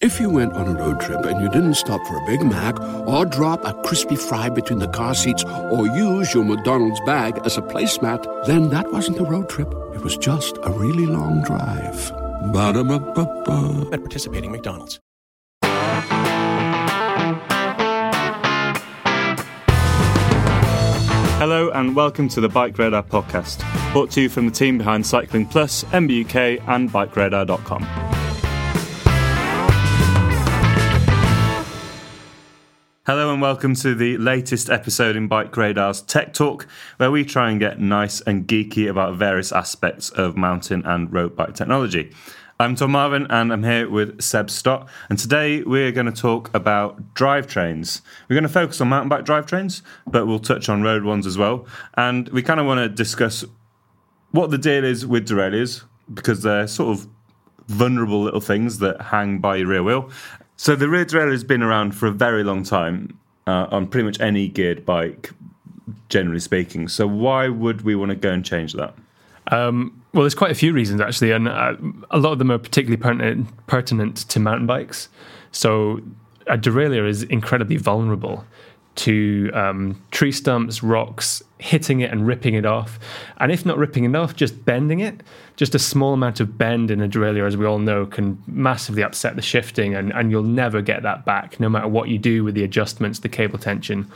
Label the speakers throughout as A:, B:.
A: If you went on a road trip and you didn't stop for a Big Mac or drop a crispy fry between the car seats or use your McDonald's bag as a placemat, then that wasn't a road trip. It was just a really long drive. Ba-da-ba-ba-ba.
B: At participating McDonald's.
C: Hello and welcome to the Bike Radar podcast, brought to you from the team behind Cycling Plus, MBUK, and BikeRadar.com. Hello and welcome to the latest episode in Bike Radar's Tech Talk, where we try and get nice and geeky about various aspects of mountain and road bike technology. I'm Tom Marvin and I'm here with Seb Stott, and today we're going to talk about drivetrains. We're going to focus on mountain bike drivetrains, but we'll touch on road ones as well. And we kind of want to discuss what the deal is with derailleurs, because they're sort of vulnerable little things that hang by your rear wheel. So the rear derailleur has been around for a very long time uh, on pretty much any geared bike, generally speaking. So why would we want to go and change that?
D: Um, well, there's quite a few reasons actually, and uh, a lot of them are particularly pertinent, pertinent to mountain bikes. So a derailleur is incredibly vulnerable to um, tree stumps, rocks, hitting it and ripping it off. And if not ripping it off, just bending it. Just a small amount of bend in a derailleur, as we all know, can massively upset the shifting, and, and you'll never get that back, no matter what you do with the adjustments, the cable tension.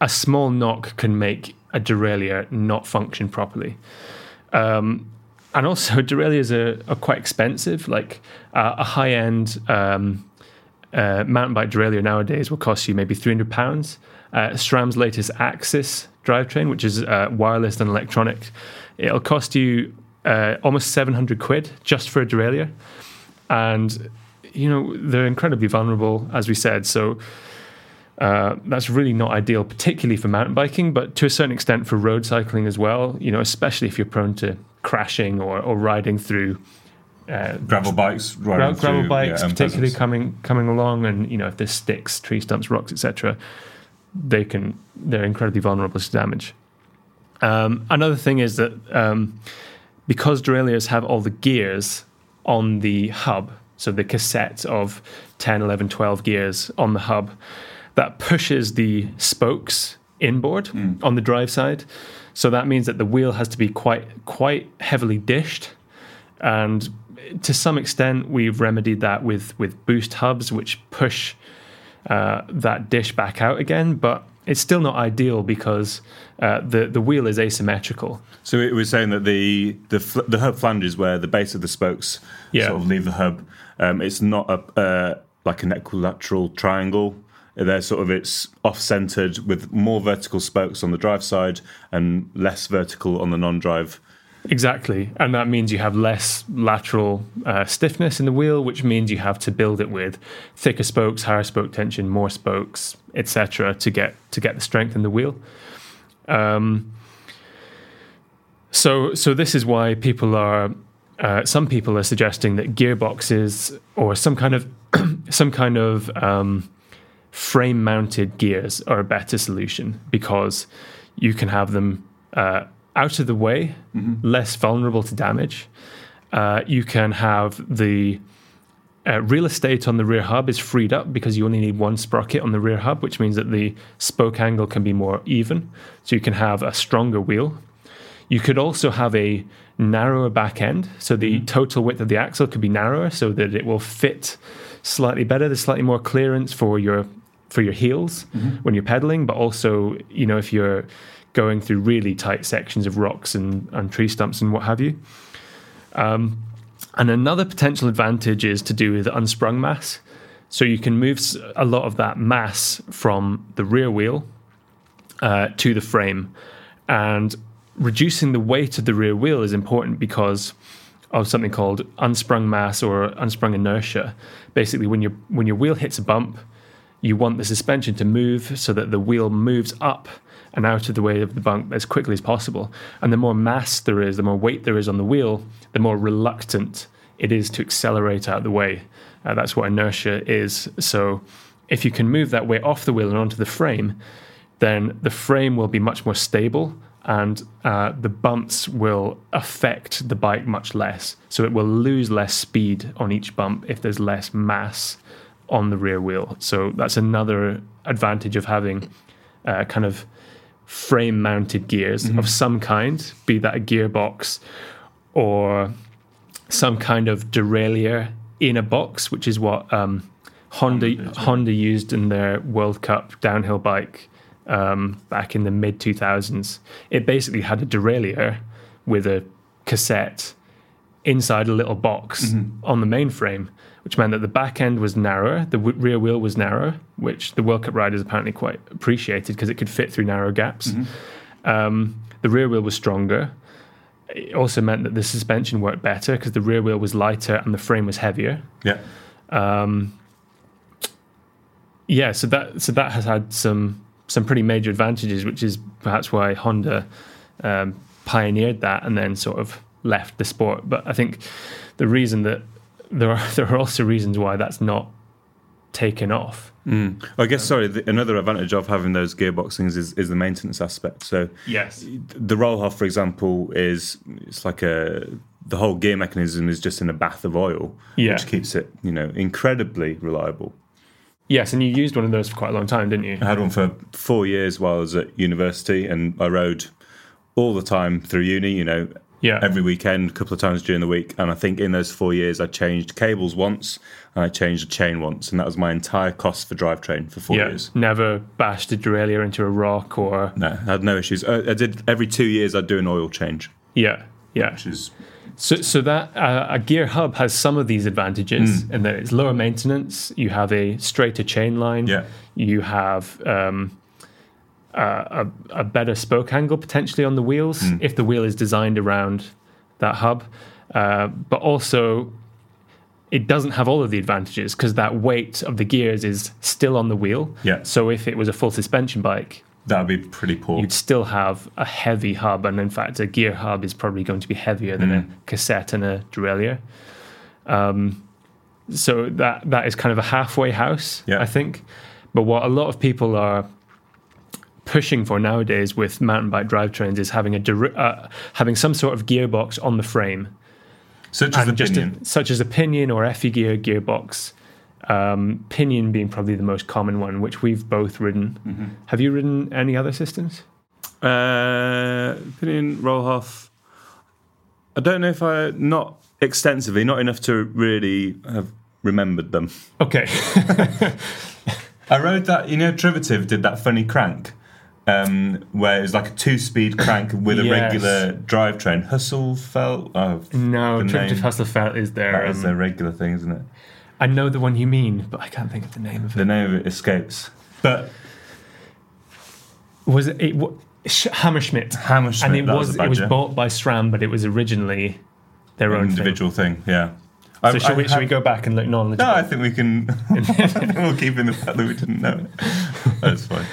D: A small knock can make a derailleur not function properly. Um, and also, derailleurs are, are quite expensive. Like uh, a high end um, uh, mountain bike derailleur nowadays will cost you maybe three hundred pounds. Uh, SRAM's latest AXS drivetrain, which is uh, wireless and electronic, it'll cost you uh, almost seven hundred quid just for a derailleur, and you know they're incredibly vulnerable, as we said. So. Uh, that's really not ideal, particularly for mountain biking, but to a certain extent for road cycling as well. You know, especially if you're prone to crashing or, or riding through uh,
C: Gravel bikes,
D: gra- gravel
C: through,
D: bikes,
C: yeah,
D: particularly
C: peasants.
D: coming coming along, and you know if there's sticks, tree stumps, rocks, etc., they can they're incredibly vulnerable to damage. Um, another thing is that um, because derailleurs have all the gears on the hub, so the cassette of 10, 11, 12 gears on the hub, that pushes the spokes inboard on the drive side. So that means that the wheel has to be quite quite heavily dished, and to some extent we've remedied that with with boost hubs, which push uh, that dish back out again. But it's still not ideal because uh, the the wheel is asymmetrical.
C: So it was saying that the the fl- the hub flanges where the base of the spokes
D: Yeah.
C: sort of leave the hub. Um, it's not a uh, like an equilateral triangle. They're sort of it's off centered with more vertical spokes on the drive side and less vertical on the non-drive.
D: Exactly, and that means you have less lateral uh, stiffness in the wheel, which means you have to build it with thicker spokes, higher spoke tension, more spokes, etc., to get to get the strength in the wheel. Um, so, so this is why people are. Uh, some people are suggesting that gearboxes or some kind of some kind of um, frame mounted gears are a better solution because you can have them uh, out of the way, less vulnerable to damage. Uh, you can have the uh, real estate on the rear hub is freed up because you only need one sprocket on the rear hub, which means that the spoke angle can be more even. So you can have a stronger wheel. You could also have a narrower back end. So the total width of the axle could be narrower so that it will fit slightly better. There's slightly more clearance for your for your heels when you're pedaling, but also, you know, if you're going through really tight sections of rocks and, and tree stumps and what have you. Um, and another potential advantage is to do with unsprung mass. So you can move a lot of that mass from the rear wheel uh, to the frame. And reducing the weight of the rear wheel is important because of something called unsprung mass or unsprung inertia. Basically, when your when your wheel hits a bump, you want the suspension to move so that the wheel moves up and out of the way of the bump as quickly as possible. And the more mass there is, the more weight there is on the wheel, the more reluctant it is to accelerate out of the way. Uh, that's what inertia is. So if you can move that weight off the wheel and onto the frame, then the frame will be much more stable and uh, the bumps will affect the bike much less. So it will lose less speed on each bump if there's less mass on the rear wheel. So that's another advantage of having uh, kind of frame mounted gears of some kind, be that a gearbox or some kind of derailleur in a box, which is what um, Honda Honda used in their World Cup downhill bike um, back in the mid 2000s. It basically had a derailleur with a cassette inside a little box on the mainframe, which meant that the back end was narrower, the w- rear wheel was narrower, which the World Cup riders apparently quite appreciated because it could fit through narrow gaps. Um, the rear wheel was stronger. It also meant that the suspension worked better because the rear wheel was lighter and the frame was heavier.
C: Yeah.
D: Yeah, so that so that has had some some pretty major advantages, which is perhaps why Honda um, pioneered that and then sort of left the sport. But I think the reason that there are there are also reasons why that's not taken off. Mm.
C: I guess sorry. The, another advantage of having those gearbox things is, is the maintenance aspect. So
D: Yes.
C: the Rohloff, for example, is it's like a the whole gear mechanism is just in a bath of oil,
D: Yeah.
C: which keeps it you know incredibly reliable.
D: Yes, and you used one of those for quite a long time, didn't you?
C: I had one for four years while I was at university, and I rode all the time through uni. You know,
D: Yeah.
C: every weekend, a couple of times during the week. And I think in those four years, I changed cables once, and I changed a chain once, and that was my entire cost for drivetrain for four
D: yeah.
C: years.
D: Never bashed a derailleur into a rock or
C: No, I had no issues. I, I did every two years. I'd do an oil change,
D: yeah, yeah.
C: which is
D: So, so that uh, a gear hub has some of these advantages, in that it's lower maintenance. You have a straighter chain line.
C: Yeah.
D: You have um, a, a, a better spoke angle potentially on the wheels if the wheel is designed around that hub. Uh, but also, it doesn't have all of the advantages because that weight of the gears is still on the wheel.
C: Yeah.
D: So if it was a full suspension bike,
C: that'd be pretty poor.
D: you'd still have a heavy hub, and in fact, a gear hub is probably going to be heavier than a cassette and a derailleur. Um, so that that is kind of a halfway house,
C: Yeah.
D: I think. But what a lot of people are pushing for nowadays with mountain bike drivetrains is having a uh, having some sort of gearbox on the frame,
C: Such as
D: just a,
C: pinion.
D: such as a pinion or Effigear gearbox. Um, pinion being probably the most common one, which we've both ridden.
C: Mm-hmm.
D: Have you ridden any other systems?
C: Uh, pinion Rohloff. I don't know if I not extensively, not enough to really have remembered them.
D: Okay.
C: I rode that. You know, Truvativ did that funny crank. Um, where it was like a two-speed crank with a
D: Yes.
C: regular drivetrain. Holzfeller. Oh,
D: no, Primitive Holzfeller is there.
C: That is
D: um,
C: their regular thing, isn't it?
D: I know the one you mean, but I can't think of the name of it.
C: The name of it escapes. But
D: Was it, it Sh- Hammerschmidt?
C: Hammerschmidt,
D: and it was,
C: was
D: it was bought by SRAM, but it was originally their
C: an
D: own
C: individual thing, yeah.
D: Thing.
C: I-
D: So should,
C: I
D: we, should we go back and look knowledgeable?
C: No, I think we can. I think we'll keep in the fact that we didn't know it. That's fine.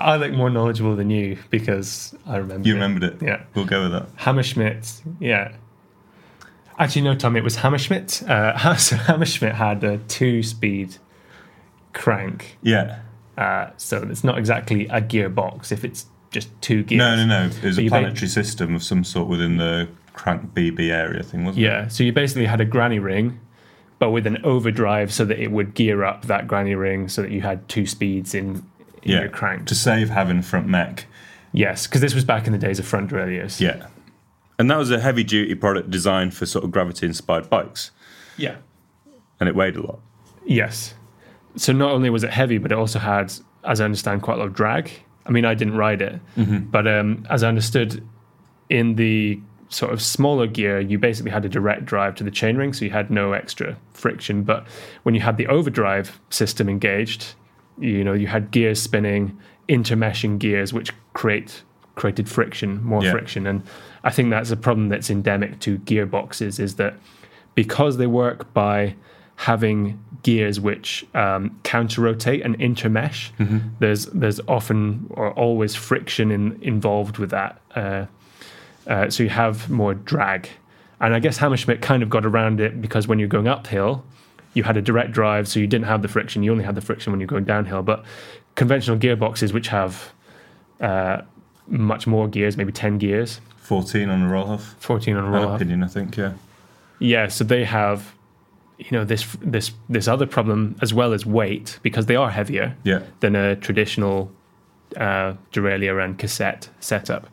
D: I look more knowledgeable than you because I remember.
C: You remembered it.
D: Yeah.
C: We'll go with that.
D: Hammerschmidt, yeah. Actually, no, Tom, it was Hammerschmidt. Uh, so Hammerschmidt had a two-speed crank
C: Yeah.
D: Uh, so it's not exactly a gearbox if it's just two gears.
C: No, no, no. It was a planetary system of some sort within the crank BB area thing, wasn't it?
D: Yeah, so you basically had a granny ring, but with an overdrive so that it would gear up that granny ring so that you had two speeds in, in
C: Yeah.
D: your crank.
C: To save having front mech.
D: yes, because this was back in the days of front derailleurs.
C: Yeah. And that was a heavy duty product designed for sort of gravity inspired bikes.
D: Yeah.
C: And it weighed a lot.
D: Yes. So not only was it heavy, but it also had, as I understand, quite a lot of drag. I mean, I didn't ride it, but um, as I understood, in the sort of smaller gear, you basically had a direct drive to the chainring, so you had no extra friction. But when you had the overdrive system engaged, you know, you had gears spinning, intermeshing gears, which create created friction, more
C: Yeah.
D: friction, and I think that's a problem that's endemic to gearboxes. Is that because they work by having gears which um, counter rotate and intermesh, there's there's often or always friction in, involved with that. Uh, uh, so you have more drag. And I guess Hammerschmidt kind of got around it because when you're going uphill, you had a direct drive, so you didn't have the friction. You only had the friction when you're going downhill. But conventional gearboxes, which have uh, much more gears, maybe 10 gears,
C: 14 on a Rohloff.
D: 14 on a Rohloff.
C: opinion, I think, yeah.
D: Yeah, so they have, you know, this this this other problem as well as weight because they are heavier
C: Yeah.
D: than a traditional uh, derailleur and cassette setup.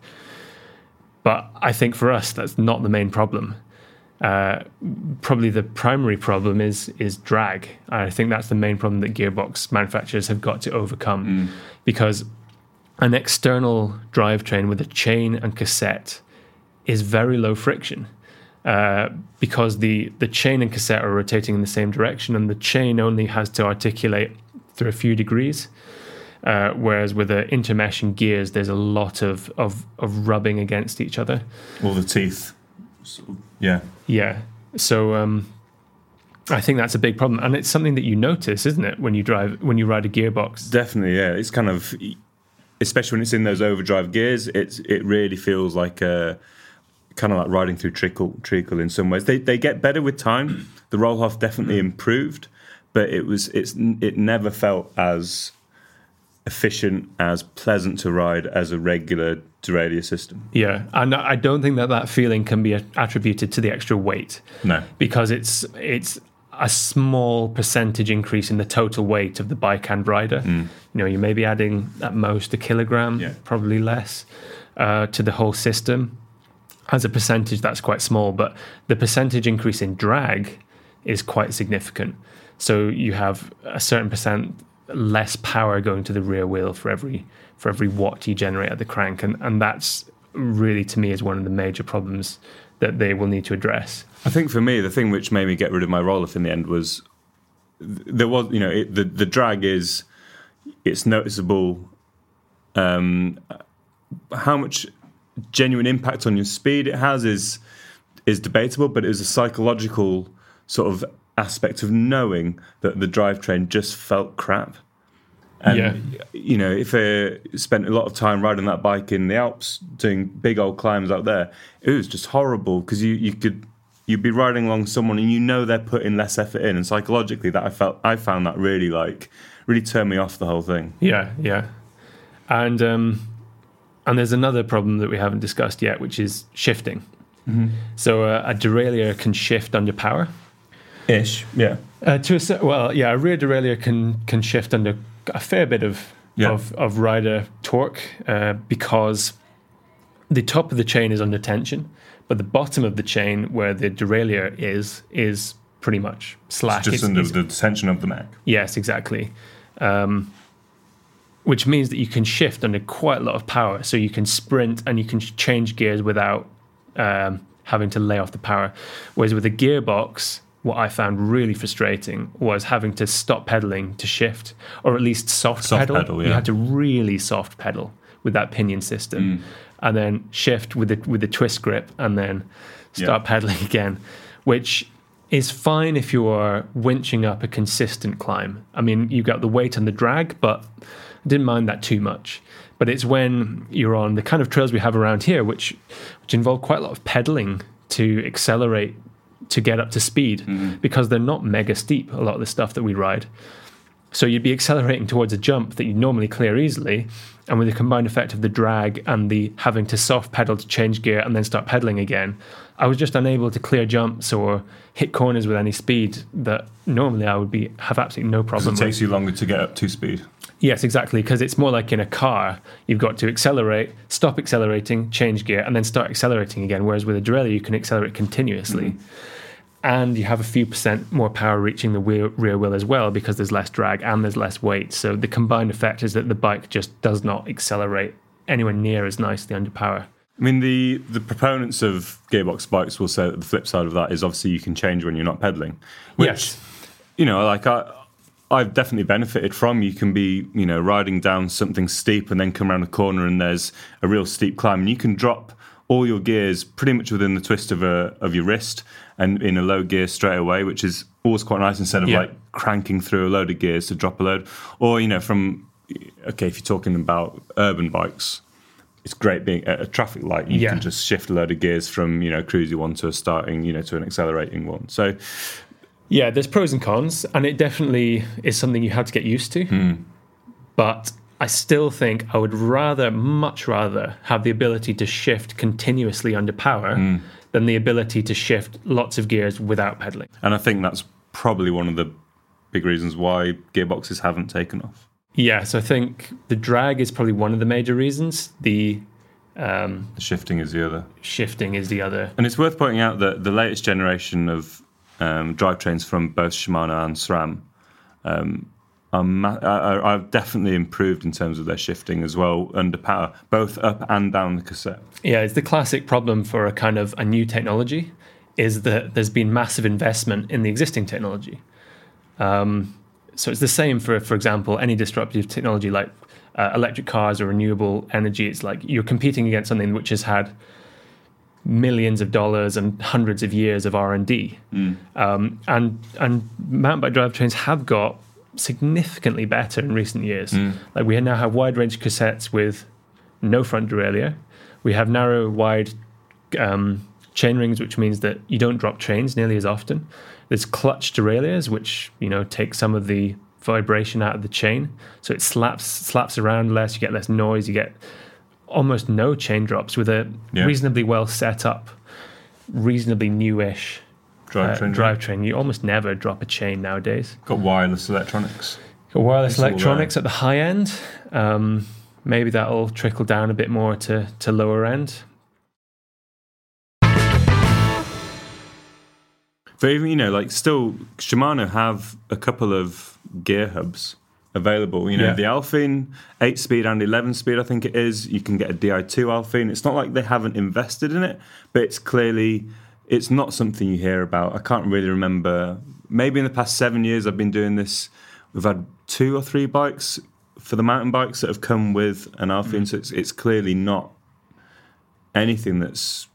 D: But I think for us, that's not the main problem. Uh, probably the primary problem is is drag. I think that's the main problem that gearbox manufacturers have got to overcome, because an external drivetrain with a chain and cassette is very low friction uh, because the, the chain and cassette are rotating in the same direction, and the chain only has to articulate through a few degrees. Uh, whereas with the intermeshing gears, there's a lot of, of, of rubbing against each other.
C: All the teeth. Sort of- Yeah.
D: Yeah. So um, I think that's a big problem, and it's something that you notice, isn't it, when you drive when you ride a gearbox?
C: Definitely, yeah. It's kind of, especially when it's in those overdrive gears, it's it really feels like a kind of like riding through treacle treacle in some ways. They they get better with time. The Rohloff definitely improved, but it was it's it never felt as efficient as pleasant to ride as a regular derailleur system.
D: Yeah, and I don't think that that feeling can be attributed to the extra weight.
C: No.
D: because it's it's a small percentage increase in the total weight of the bike and rider. You know, you may be adding at most a kilogram,
C: Yeah.
D: probably less, uh, to the whole system. As a percentage, that's quite small, but the percentage increase in drag is quite significant. So you have a certain percent less power going to the rear wheel for every for every watt you generate at the crank, and and that's really to me is one of the major problems that they will need to address.
C: I think for me, the thing which made me get rid of my Rohloff in the end was there was, you know, it, the the drag is it's noticeable. Um, how much genuine impact on your speed it has is is debatable, but it is a psychological sort of aspect of knowing that the drivetrain just felt crap. And
D: Yeah.
C: you know, if I spent a lot of time riding that bike in the Alps, doing big old climbs out there, it was just horrible because you you could you'd be riding along someone and you know they're putting less effort in, and psychologically that I felt I found that really like really turned me off the whole thing.
D: Yeah, yeah, and um, and there's another problem that we haven't discussed yet, which is shifting. So uh, a derailleur can shift under power.
C: Ish, yeah.
D: Uh, to a well, yeah, a rear derailleur can can shift under a fair bit of
C: Yeah.
D: of, of rider torque uh, because the top of the chain is under tension, but the bottom of the chain where the derailleur is is pretty much slack.
C: Just
D: It's-
C: under
D: it's-
C: the tension of the neck.
D: Yes, exactly. Um, which means that you can shift under quite a lot of power. So you can sprint and you can change gears without um, having to lay off the power. Whereas with a gearbox, what I found really frustrating was having to stop pedaling to shift, or at least soft,
C: Soft
D: pedal.
C: pedal,
D: You had to really soft pedal with that pinion system, mm. and then shift with the with the twist grip, and then start
C: Yeah.
D: pedaling again, which is fine if you are winching up a consistent climb. I mean, you got the weight and the drag, but I didn't mind that too much. But it's when you're on the kind of trails we have around here, which which involve quite a lot of pedaling to accelerate to get up to speed mm-hmm. because they're not mega steep. A lot of the stuff that we ride, So you'd be accelerating towards a jump that you'd normally clear easily. And with the combined effect of the drag and the having to soft pedal to change gear and then start pedaling again, I was just unable to clear jumps or hit corners with any speed that normally I would be have absolutely no problem
C: It
D: with.
C: takes you longer to get up to speed.
D: Yes, exactly. Because it's more like in a car, you've got to accelerate, stop accelerating, change gear, and then start accelerating again. Whereas with a derailleur, you can accelerate continuously. Mm-hmm. And you have a few percent more power reaching the rear, rear wheel as well because there's less drag and there's less weight. So the combined effect is that the bike just does not accelerate anywhere near as nicely under power.
C: I mean, the, the proponents of gearbox bikes will say that the flip side of that is obviously you can change when you're not pedaling. Which,
D: Yes.
C: you know, like I, I've definitely benefited from. You can be, you know, riding down something steep and then come around a corner and there's a real steep climb and you can drop all your gears pretty much within the twist of a of your wrist and in a low gear straight away, which is always quite nice instead of
D: Yeah.
C: like cranking through a load of gears to drop a load. Or, you know, from okay, if you're talking about urban bikes, it's great being at a traffic light. You
D: Yeah.
C: can just shift a load of gears from you know cruisy one to a starting, you know, to an accelerating one. So
D: Yeah, there's pros and cons, and it definitely is something you have to get used to. But I still think I would rather, much rather, have the ability to shift continuously under power than the ability to shift lots of gears without pedaling.
C: And I think that's probably one of the big reasons why gearboxes haven't taken off.
D: Yes, I think the drag is probably one of the major reasons. The um,
C: The shifting is the other.
D: shifting is the other.
C: And it's worth pointing out that the latest generation of um, drivetrains from both Shimano and SRAM um, are, are definitely improved in terms of their shifting as well under power, both up and down the cassette.
D: Yeah, it's the classic problem for a kind of a new technology is that there's been massive investment in the existing technology. Um, so it's the same for, for example, any disruptive technology like uh, electric cars or renewable energy. It's like you're competing against something which has had millions of dollars and hundreds of years of R and D, um, and and mountain bike drivetrains have got significantly better in recent years. Like we now have wide range cassettes with no front derailleur. We have narrow, wide um, chain rings, which means that you don't drop chains nearly as often. There's clutch derailleurs, which you know take some of the vibration out of the chain, so it slaps slaps around less. You get less noise. You get almost no chain drops with a
C: Yeah.
D: reasonably well set up, reasonably newish uh,
C: Drivetrain.
D: drivetrain. You almost never drop a chain nowadays.
C: Got wireless electronics.
D: Got wireless
C: It's
D: electronics at the high end. Um, maybe that'll trickle down a bit more to, to lower end.
C: But even, you know, like still, Shimano have a couple of gear hubs available. You know,
D: Yeah.
C: the Alfine, 8 speed and 11 speed, I think it is. You can get a Di2 Alfine. It's not like they haven't invested in it, but it's clearly, it's not something you hear about. I can't really remember. Maybe in the past seven years I've been doing this, we've had two or three bikes for the mountain bikes that have come with an Alfine. Mm. So it's, it's clearly not anything that's,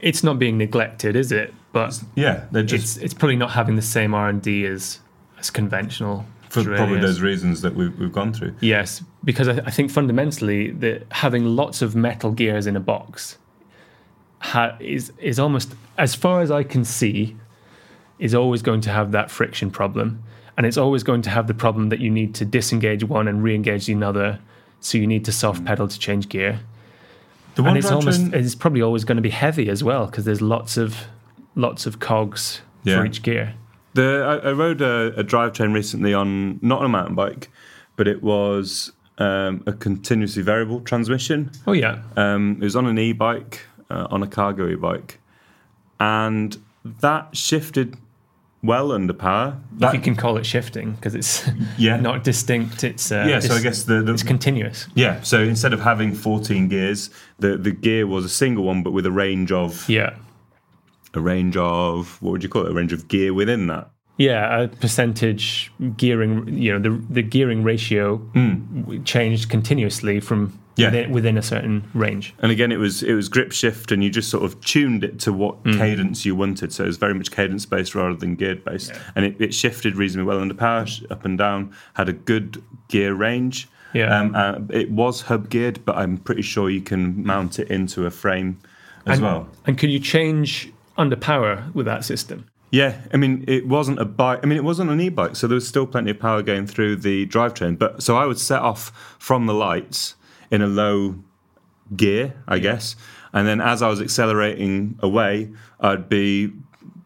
D: It's not being neglected, is it? But
C: yeah, they're just
D: it's it's probably not having the same R and D as as conventional.
C: For probably
D: derailleurs.
C: those reasons that we've, we've gone through.
D: Yes, because I, I think fundamentally that having lots of metal gears in a box ha- is is almost, as far as I can see, is always going to have that friction problem, and it's always going to have the problem that you need to disengage one and re-engage the other, so you need to soft hmm. pedal to change gear,
C: The
D: and it's almost it's probably always going to be heavy as well because there's lots of lots of cogs
C: Yeah.
D: for each gear.
C: The I, I rode a, a drivetrain recently on not on a mountain bike, but it was um, a continuously variable transmission.
D: Oh yeah,
C: Um, it was on an e-bike, uh, on a cargo e-bike, and that shifted well under power.
D: if you can call it shifting because it's
C: Yeah.
D: not distinct. It's uh,
C: yeah, so I guess the, the
D: it's continuous.
C: yeah. So instead of having fourteen gears, the the gear was a single one, but with a range of
D: Yeah.
C: A range of what would you call it? A range of gear within that.
D: Yeah, a percentage gearing, you know, the the gearing ratio w- changed continuously from.
C: Yeah.
D: within, within a certain range.
C: And again, it was it was grip shift, and you just sort of tuned it to what
D: Mm.
C: cadence you wanted. So it was very much cadence based rather than geared based, and it, it shifted reasonably well under power, up and down. Had a good gear range.
D: Yeah.
C: um, uh, it was hub geared, but I'm pretty sure you can mount it into a frame as
D: and,
C: well.
D: And could you change under power with that system?
C: Yeah, I mean, it wasn't a bike. I mean, it wasn't an e-bike, so there was still plenty of power going through the drivetrain. But so I would set off from the lights in a low gear, I guess, and then as I was accelerating away, I'd be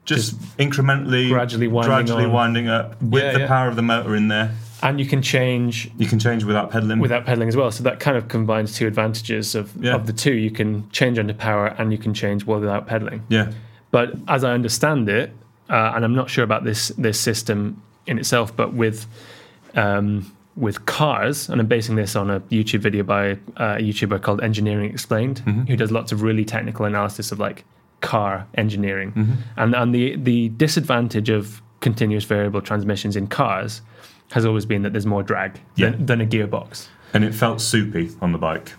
C: just, incrementally,
D: gradually winding
C: gradually
D: on.
C: winding up with
D: Yeah,
C: the
D: yeah.
C: power of the motor in there.
D: And you can change
C: You can change without pedaling.
D: without pedaling as well. So that kind of combines two advantages of,
C: Yeah.
D: of the two. You can change under power and you can change without pedaling.
C: yeah,
D: But as I understand it, uh, and I'm not sure about this this system in itself, but with um, with cars, and I'm basing this on a YouTube video by a YouTuber called Engineering Explained, who does lots of really technical analysis of like car engineering, and and the the disadvantage of continuous variable transmissions in cars has always been that there's more drag
C: Yeah.
D: than, than a gearbox.
C: and it felt soupy on the bike.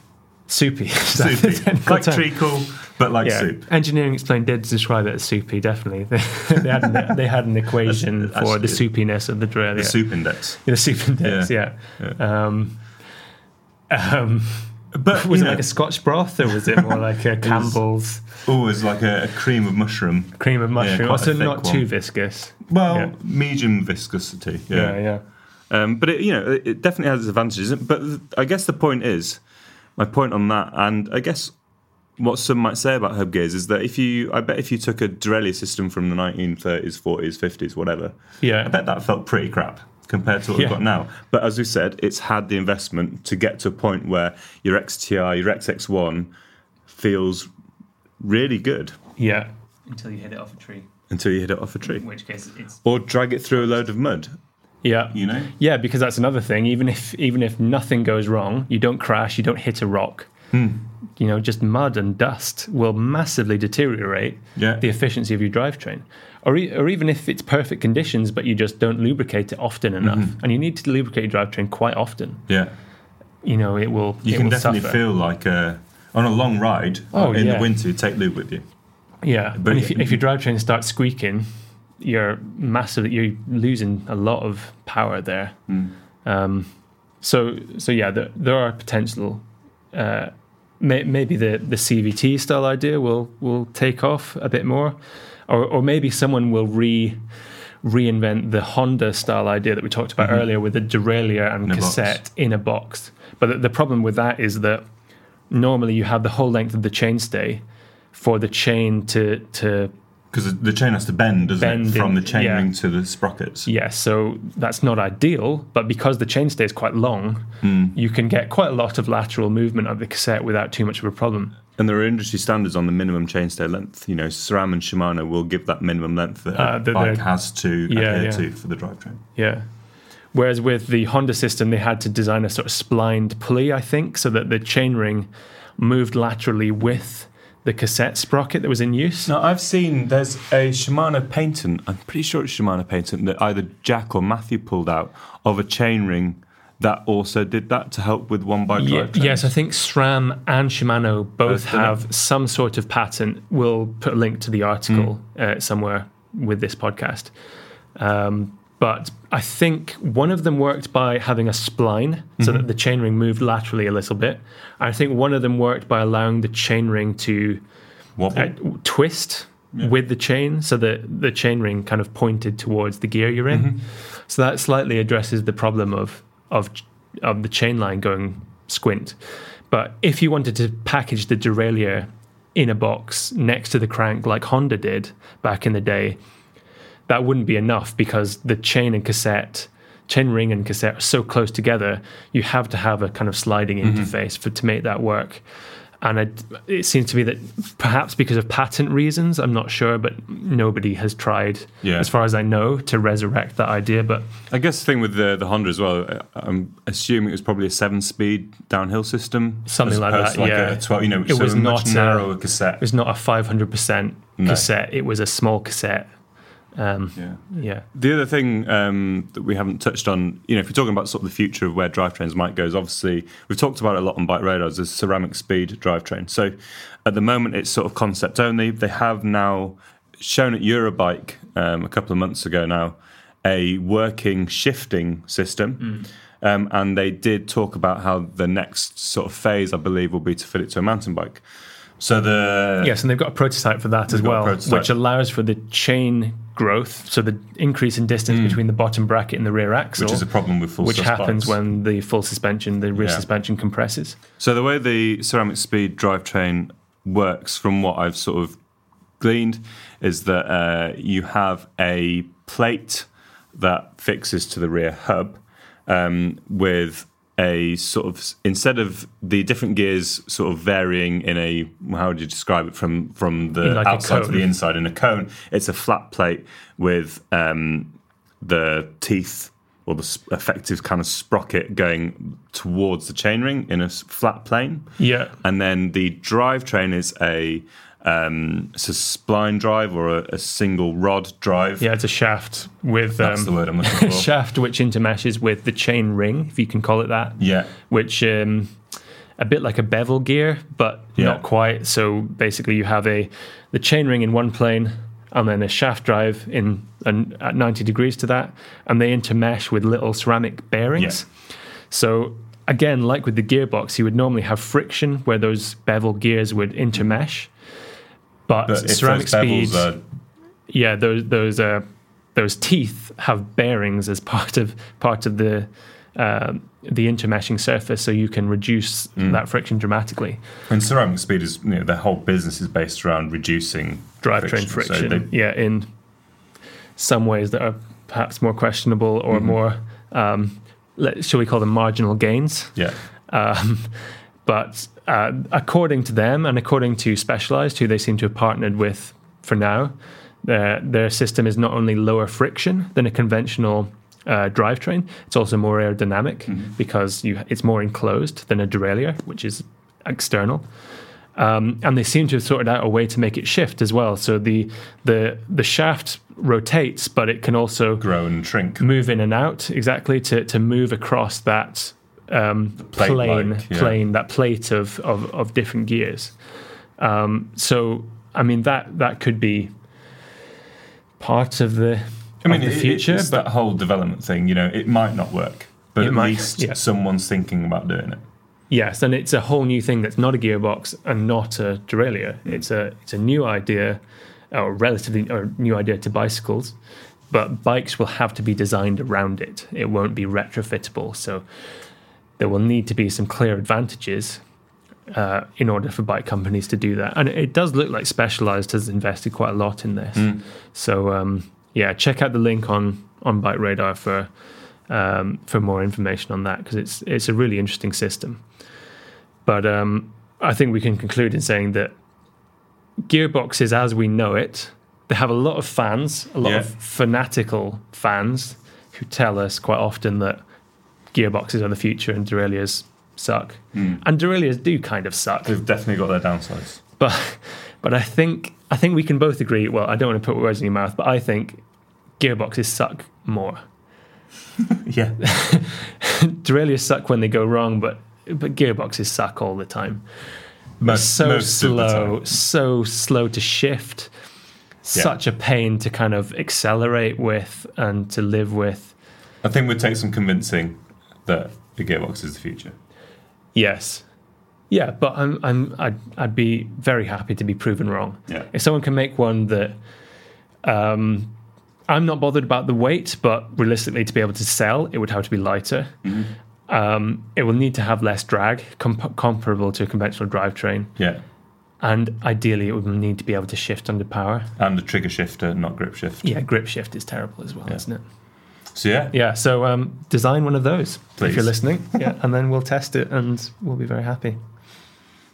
D: Soupy, Is that the
C: Soupy, like
D: term?
C: treacle, but like
D: Yeah,
C: soup.
D: Engineering Explained did describe it as soupy. Definitely, they, they had an, they had an equation
C: That's-
D: for the soupiness of the drill.
C: The
D: yeah.
C: soup index.
D: Yeah, the soup index. Yeah. Um, um,
C: But
D: was it
C: know,
D: like a Scotch broth or was it more like a Campbell's
C: always like a, a cream of mushroom.
D: cream of mushroom?
C: quite
D: also, not
C: one.
D: too viscous.
C: Well,
D: Yeah.
C: medium viscosity.
D: Yeah,
C: Yeah,
D: yeah.
C: Um, but it, you know, it, it definitely has its advantages. But th- I guess the point is, my point on that, and I guess what some might say about hub gears is that if you, I bet if you took a derailleur system from the 1930s, 40s, 50s, whatever,
D: Yeah.
C: I bet that felt pretty crap compared to what we've got now. But as we said, it's had the investment to get to a point where your XTR, your XX1 feels really good
D: Yeah. Until you hit it off a tree,
C: until you hit it off a tree.
D: in which case it's
C: Or drag it through a load of mud,
D: yeah.
C: you know?
D: Yeah, because that's another thing. Even if even if nothing goes wrong, you don't crash, you don't hit a rock.
C: Hmm.
D: You know, just mud and dust will massively deteriorate
C: Yeah.
D: the efficiency of your drivetrain. Or, e- or even if it's perfect conditions, but you just don't lubricate it often enough,
C: Mm-hmm.
D: and you need to lubricate your drivetrain quite often.
C: Yeah.
D: You know, it will.
C: You
D: it
C: can
D: will
C: definitely
D: suffer.
C: feel like uh, on a long ride
D: Oh,
C: in
D: yeah.
C: the winter, you take lube with you.
D: Yeah,
C: But
D: and if, if your drivetrain starts squeaking, you're massively you're losing a lot of power there.
C: Hmm.
D: Um, so so yeah, there, there are potential. Uh, may, maybe the the CVT style idea will will take off a bit more, or or maybe someone will re reinvent the Honda style idea that we talked about earlier with the derailleur and
C: Mm-hmm. In box.
D: cassette in a box. But the, the problem with that is that normally you have the whole length of the chainstay for the chain to to
C: Because the chain has to bend, doesn't
D: Bend
C: it? From
D: in-
C: the chain
D: yeah.
C: ring to the sprockets.
D: yeah so that's not ideal but because the chainstay is quite long
C: Hmm.
D: you can get quite a lot of lateral movement of the cassette without too much of a problem
C: And there are industry standards on the minimum chainstay length. You know, SRAM and Shimano will give that minimum length that
D: Uh,
C: a
D: the-
C: bike has to
D: Yeah,
C: adhere
D: yeah.
C: to for the drivetrain.
D: yeah whereas with the honda system they had to design a sort of splined pulley i think so that the chainring moved laterally with the cassette sprocket that was in use
C: Now, I've seen there's a Shimano patent, I'm pretty sure it's Shimano patent, that either Jack or Matthew pulled out of a chainring that also did that to help with one bike
D: Ye-
C: drivetrains.
D: yes, I think SRAM and Shimano both
C: Both
D: have some sort of patent. We'll put a link to the article uh, somewhere with this podcast. Um, but I think one of them worked by having a spline so that the chainring moved laterally a little bit. I think one of them worked by allowing the chainring to uh, twist with the chain so that the chainring kind of pointed towards the gear you're in. So that slightly addresses the problem of of of the chain line going squint. But if you wanted to package the derailleur in a box next to the crank like Honda did back in the day, that wouldn't be enough because the chain and cassette chain ring and cassette are so close together you have to have a kind of sliding
C: Mm-hmm.
D: interface for to make that work and it, it seems to be that perhaps because of patent reasons i'm not sure but nobody has tried
C: Yeah.
D: as far as i know to resurrect that idea but
C: I guess the thing with the, the Honda as well, I'm assuming it was probably a seven speed downhill system.
D: Something like that,
C: to
D: yeah.
C: A 12, you know,
D: It
C: so
D: was
C: a
D: not a-
C: narrower cassette.
D: it was not a 500% cassette it was a small cassette um,
C: yeah.
D: yeah
C: The other thing um, that we haven't touched on, you know, if you're talking about sort of the future of where drivetrains might go, is obviously we've talked about it a lot on bike radars. There's ceramic speed drivetrain. So at the moment, it's sort of concept only. They have now shown at Eurobike um, a couple of months ago now a working shifting system. Um, and they did talk about how the next sort of phase, I believe, will be to fit it to a mountain bike. So the
D: Yes, and they've got a prototype for that as well, which allows for the chain growth, so the increase in distance between the bottom bracket and the rear axle,
C: Mm. which is a problem with full
D: suspension.
C: which
D: happens
C: bikes.
D: when the full suspension, the rear
C: Yeah.
D: suspension compresses.
C: So the way the ceramic speed drivetrain works, from what I've sort of gleaned, is that uh, you have a plate that fixes to the rear hub um, with a sort of instead of the different gears sort of varying in a how would you describe it from from the
D: like
C: outside to the inside in a cone it's a flat plate with um, the teeth or the effective kind of sprocket going towards the chainring in a flat plane
D: Yeah.
C: and then the drivetrain is a um, it's a spline drive or a, a single rod drive.
D: Yeah, it's a shaft with
C: That's
D: um,
C: the word I'm looking for.
D: shaft which intermeshes with the chain ring, if you can call it that.
C: Yeah.
D: Which um, a bit like a bevel gear, but
C: Yeah.
D: not quite. So basically, you have a the chain ring in one plane, and then a shaft drive in an, at 90 degrees to that, and they intermesh with little ceramic bearings. So again, like with the gearbox, you would normally have friction where those bevel gears would intermesh. But,
C: But
D: ceramic speeds,
C: are
D: yeah, those those uh, those teeth have bearings as part of part of the um, the intermeshing surface, so you can reduce
C: Mm.
D: that friction dramatically.
C: and ceramic speed is you know their whole business is based around reducing
D: Drivetrain
C: So
D: friction,
C: they-
D: yeah, in some ways that are perhaps more questionable or
C: Mm-hmm.
D: more, um, let, shall we call them marginal gains?
C: yeah.
D: Um, but uh, according to them and according to Specialized, who they seem to have partnered with for now, their, their system is not only lower friction than a conventional uh, drivetrain, it's also more aerodynamic because you, it's more enclosed than a derailleur, which is external. Um, and they seem to have sorted out a way to make it shift as well. So the the the shaft rotates, but it can also
C: Grow and shrink.
D: move in and out exactly to to move across that um,
C: plate-like,
D: plane
C: yeah.
D: plane that plate of of, of different gears. Um, so I mean that that could be part of the
C: I mean,
D: of the
C: it-
D: future, but
C: that whole development thing. You know, it might not work, but at
D: might,
C: least
D: yeah.
C: someone's thinking about doing it.
D: Yes, and it's a whole new thing that's not a gearbox and not a derailleur. It's a it's a new idea, or relatively or new idea to bicycles, but bikes will have to be designed around it. It won't be retrofittable, so there will need to be some clear advantages uh, in order for bike companies to do that. And it does look like Specialized has invested quite a lot in this. So um, yeah, check out the link on on Bike Radar for um, for more information on that because it's it's a really interesting system. But um, I think we can conclude in saying that gearboxes, as we know it, they have a lot of fans, a lot
C: Yeah.
D: of fanatical fans who tell us quite often that gearboxes are the future and derailleurs suck. Hmm. And derailleurs do kind of suck.
C: They've definitely got their downsides.
D: But but I think I think we can both agree. Well, I don't want to put words in your mouth, but I think gearboxes suck more.
C: Yeah.
D: Derailleurs suck when they go wrong, but but gearboxes suck all the time.
C: Most-
D: so
C: most of the
D: slow,
C: time.
D: so slow to shift.
C: Yeah.
D: Such a pain to kind of accelerate with and to live with.
C: I think we'd take some convincing that the gearbox is the future.
D: Yes. Yeah, but I'm I'm I'd, I'd be very happy to be proven wrong.
C: Yeah.
D: If someone can make one that um I'm not bothered about the weight, but realistically to be able to sell, it would have to be lighter. Um, it will need to have less drag, comp- comparable to a conventional drivetrain,
C: Yeah.
D: and ideally it would need to be able to shift under power.
C: And the trigger shifter, not grip shift.
D: Yeah, grip shift is terrible as well, isn't it?
C: So yeah.
D: Yeah, so um, design one of those
C: Please.
D: if you're listening. Yeah, and then we'll test it and we'll be very happy.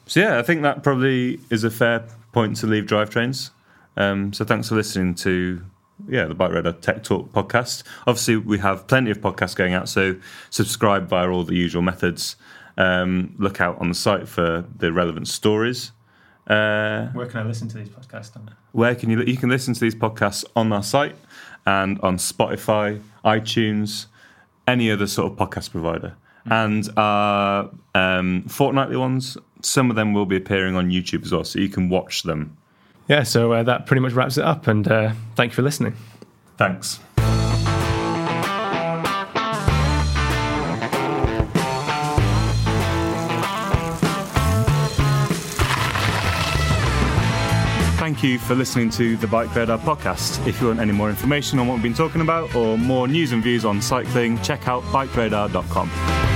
C: So yeah, I think that probably is a fair point to leave drivetrains. Um, so thanks for listening to yeah the Bike Radar Tech Talk podcast. Obviously, we have plenty of podcasts going out, so subscribe via all the usual methods. Um, look out on the site for the relevant stories. Uh,
D: Where can I listen to these podcasts? On?
C: where can you you can listen to these podcasts on our site and on Spotify, iTunes, any other sort of podcast provider, and our um, fortnightly ones. Some of them will be appearing on YouTube as well, so you can watch them.
D: Yeah, so uh, that pretty much wraps it up, and uh, thank you for listening.
C: Thanks. Thank you for listening to the Bike Radar podcast. If you want any more information on what we've been talking about or more news and views on cycling, check out bikeradar.com.